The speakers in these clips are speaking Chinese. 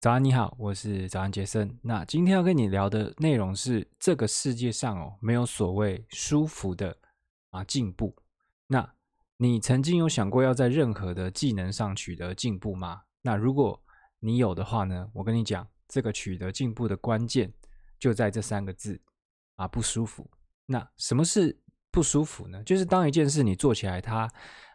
早安，你好，我是早安杰森。那今天要跟你聊的内容是，这个世界上哦，没有所谓舒服的啊进步。那你曾经有想过要在任何的技能上取得进步吗？那如果你有的话呢，我跟你讲，这个取得进步的关键就在这三个字啊，不舒服。那什么是不舒服呢？就是当一件事你做起来，它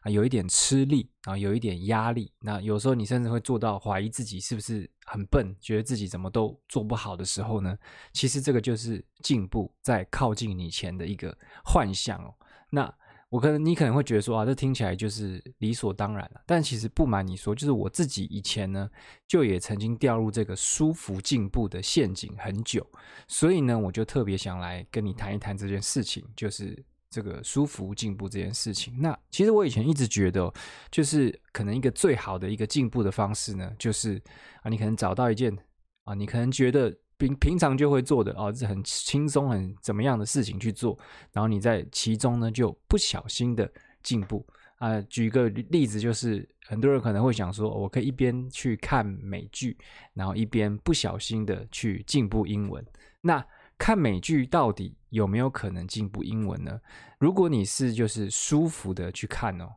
啊有一点吃力啊，有一点压力。那有时候你甚至会做到怀疑自己是不是很笨，觉得自己怎么都做不好的时候呢？其实这个就是进步在靠近你前的一个幻象哦。那我可能你可能会觉得说啊，这听起来就是理所当然了。但其实不瞒你说，就是我自己以前呢，就也曾经掉入这个舒服进步的陷阱很久。所以呢，我就特别想来跟你谈一谈这件事情，就是。这个舒服进步这件事情，那其实我以前一直觉得，就是可能一个最好的一个进步的方式呢，就是啊，你可能找到一件啊，你可能觉得平平常就会做的哦，是很轻松很怎么样的事情去做，然后你在其中呢就不小心的进步啊。举一个例子，就是很多人可能会想说，我可以一边去看美剧，然后一边不小心的去进步英文，那。看美剧到底有没有可能进步英文呢？如果你是就是舒服的去看哦，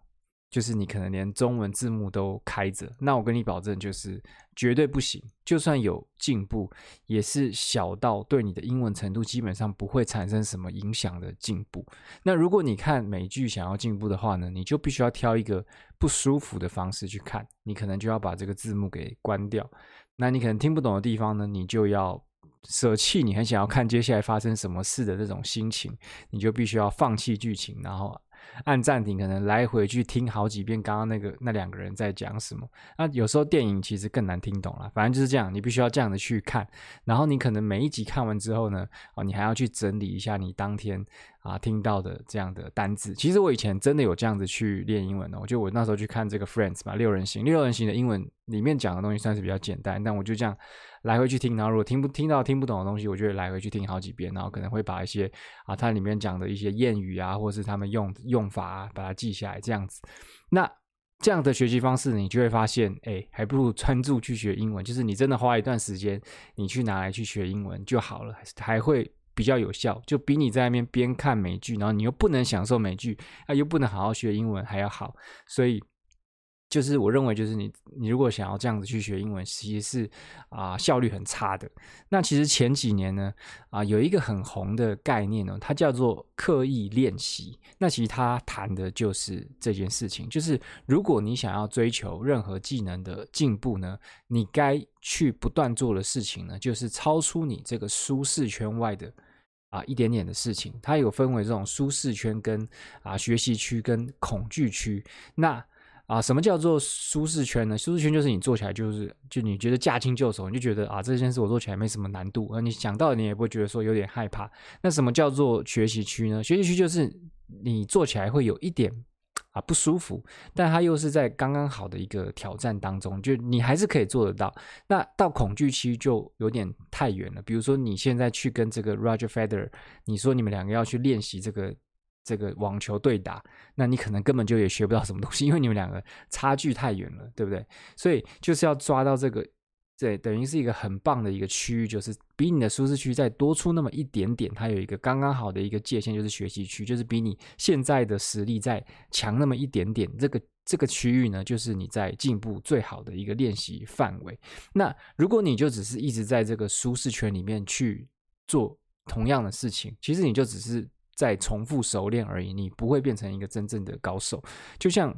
就是你可能连中文字幕都开着，那我跟你保证就是绝对不行。就算有进步，也是小到对你的英文程度基本上不会产生什么影响的进步。那如果你看美剧想要进步的话呢，你就必须要挑一个不舒服的方式去看，你可能就要把这个字幕给关掉。那你可能听不懂的地方呢，你就要。舍弃你很想要看接下来发生什么事的那种心情，你就必须要放弃剧情，然后按暂停，可能来回去听好几遍刚刚那个那两个人在讲什么。那有时候电影其实更难听懂了，反正就是这样，你必须要这样的去看。然后你可能每一集看完之后呢，哦，你还要去整理一下你当天啊听到的这样的单字。其实我以前真的有这样子去练英文的，我就我那时候去看这个 Friends 嘛，六人行，六人行的英文里面讲的东西算是比较简单，但我就这样。来回去听，然后如果听不听到听不懂的东西，我就会来回去听好几遍，然后可能会把一些啊，它里面讲的一些谚语啊，或是他们用用法啊，把它记下来，这样子。那这样的学习方式，你就会发现，哎，还不如专注去学英文，就是你真的花一段时间，你去拿来去学英文就好了，还会比较有效，就比你在那边边看美剧，然后你又不能享受美剧，啊，又不能好好学英文还要好，所以。就是我认为，就是你你如果想要这样子去学英文，其实是啊效率很差的。那其实前几年呢啊有一个很红的概念呢，它叫做刻意练习。那其实它谈的就是这件事情，就是如果你想要追求任何技能的进步呢，你该去不断做的事情呢，就是超出你这个舒适圈外的啊一点点的事情。它有分为这种舒适圈跟啊学习区跟恐惧区。那啊，什么叫做舒适圈呢？舒适圈就是你做起来就是，就你觉得驾轻就熟，你就觉得啊，这件事我做起来没什么难度，而你想到你也不会觉得说有点害怕。那什么叫做学习区呢？学习区就是你做起来会有一点啊不舒服，但它又是在刚刚好的一个挑战当中，就你还是可以做得到。那到恐惧期就有点太远了。比如说你现在去跟这个 Roger Federer，你说你们两个要去练习这个。这个网球对打，那你可能根本就也学不到什么东西，因为你们两个差距太远了，对不对？所以就是要抓到这个，这等于是一个很棒的一个区域，就是比你的舒适区再多出那么一点点，它有一个刚刚好的一个界限，就是学习区，就是比你现在的实力再强那么一点点，这个这个区域呢，就是你在进步最好的一个练习范围。那如果你就只是一直在这个舒适圈里面去做同样的事情，其实你就只是。在重复熟练而已，你不会变成一个真正的高手。就像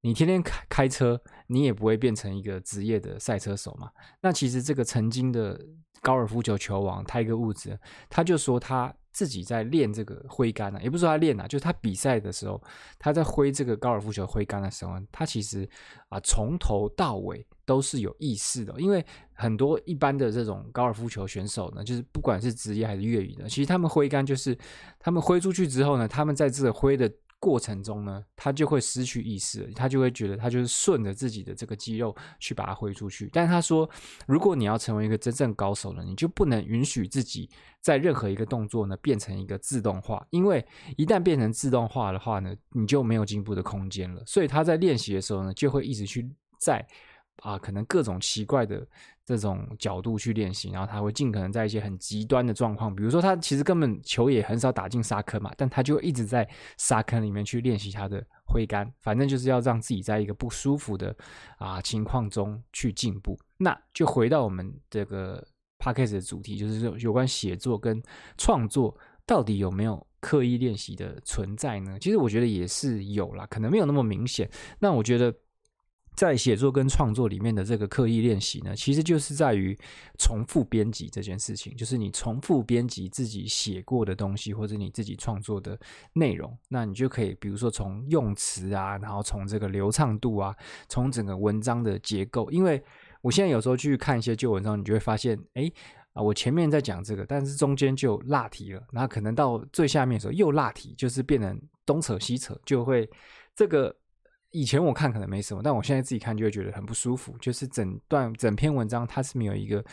你天天开开车，你也不会变成一个职业的赛车手嘛。那其实这个曾经的高尔夫球球王泰戈伍兹，他就说他自己在练这个挥杆呢，也不是说他练啊，就是他比赛的时候，他在挥这个高尔夫球挥杆的时候，他其实啊从头到尾。都是有意识的，因为很多一般的这种高尔夫球选手呢，就是不管是职业还是业余的，其实他们挥杆就是他们挥出去之后呢，他们在这个挥的过程中呢，他就会失去意识，他就会觉得他就是顺着自己的这个肌肉去把它挥出去。但是他说，如果你要成为一个真正高手呢，你就不能允许自己在任何一个动作呢变成一个自动化，因为一旦变成自动化的话呢，你就没有进步的空间了。所以他在练习的时候呢，就会一直去在。啊，可能各种奇怪的这种角度去练习，然后他会尽可能在一些很极端的状况，比如说他其实根本球也很少打进沙坑嘛，但他就一直在沙坑里面去练习他的挥杆，反正就是要让自己在一个不舒服的啊情况中去进步。那就回到我们这个 podcast 的主题，就是说有关写作跟创作到底有没有刻意练习的存在呢？其实我觉得也是有啦，可能没有那么明显。那我觉得。在写作跟创作里面的这个刻意练习呢，其实就是在于重复编辑这件事情，就是你重复编辑自己写过的东西或者你自己创作的内容，那你就可以，比如说从用词啊，然后从这个流畅度啊，从整个文章的结构，因为我现在有时候去看一些旧文章，你就会发现，哎啊，我前面在讲这个，但是中间就落题了，然后可能到最下面的时候又落题，就是变成东扯西扯，就会这个。以前我看可能没什么，但我现在自己看就会觉得很不舒服。就是整段整篇文章它是没有一个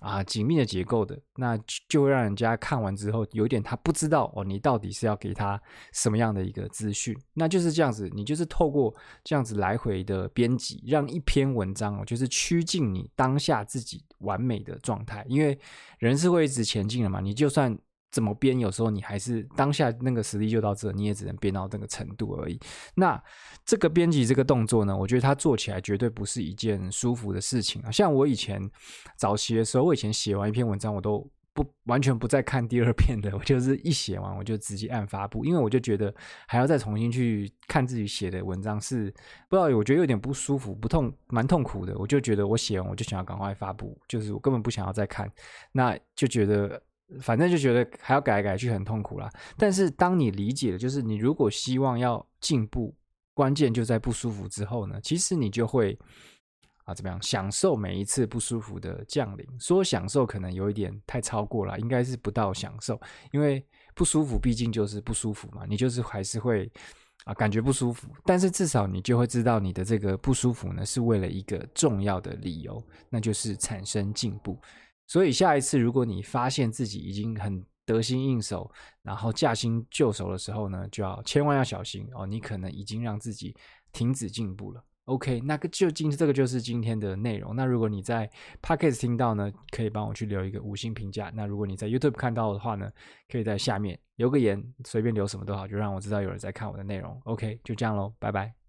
啊紧密的结构的，那就会让人家看完之后有点他不知道哦，你到底是要给他什么样的一个资讯？那就是这样子，你就是透过这样子来回的编辑，让一篇文章哦，就是趋近你当下自己完美的状态。因为人是会一直前进的嘛，你就算。怎么编？有时候你还是当下那个实力就到这，你也只能编到那个程度而已。那这个编辑这个动作呢，我觉得它做起来绝对不是一件舒服的事情啊。像我以前早期的时候，我以前写完一篇文章，我都不完全不再看第二遍的，我就是一写完我就直接按发布，因为我就觉得还要再重新去看自己写的文章是不知道，我觉得有点不舒服，不痛，蛮痛苦的。我就觉得我写完我就想要赶快发布，就是我根本不想要再看，那就觉得。反正就觉得还要改来改去很痛苦啦。但是当你理解了，就是你如果希望要进步，关键就在不舒服之后呢，其实你就会啊怎么样享受每一次不舒服的降临。说享受可能有一点太超过了，应该是不到享受，因为不舒服毕竟就是不舒服嘛，你就是还是会啊感觉不舒服。但是至少你就会知道你的这个不舒服呢，是为了一个重要的理由，那就是产生进步。所以下一次，如果你发现自己已经很得心应手，然后驾轻就熟的时候呢，就要千万要小心哦，你可能已经让自己停止进步了。OK，那个就今这个就是今天的内容。那如果你在 Podcast 听到呢，可以帮我去留一个五星评价。那如果你在 YouTube 看到的话呢，可以在下面留个言，随便留什么都好，就让我知道有人在看我的内容。OK，就这样喽，拜拜。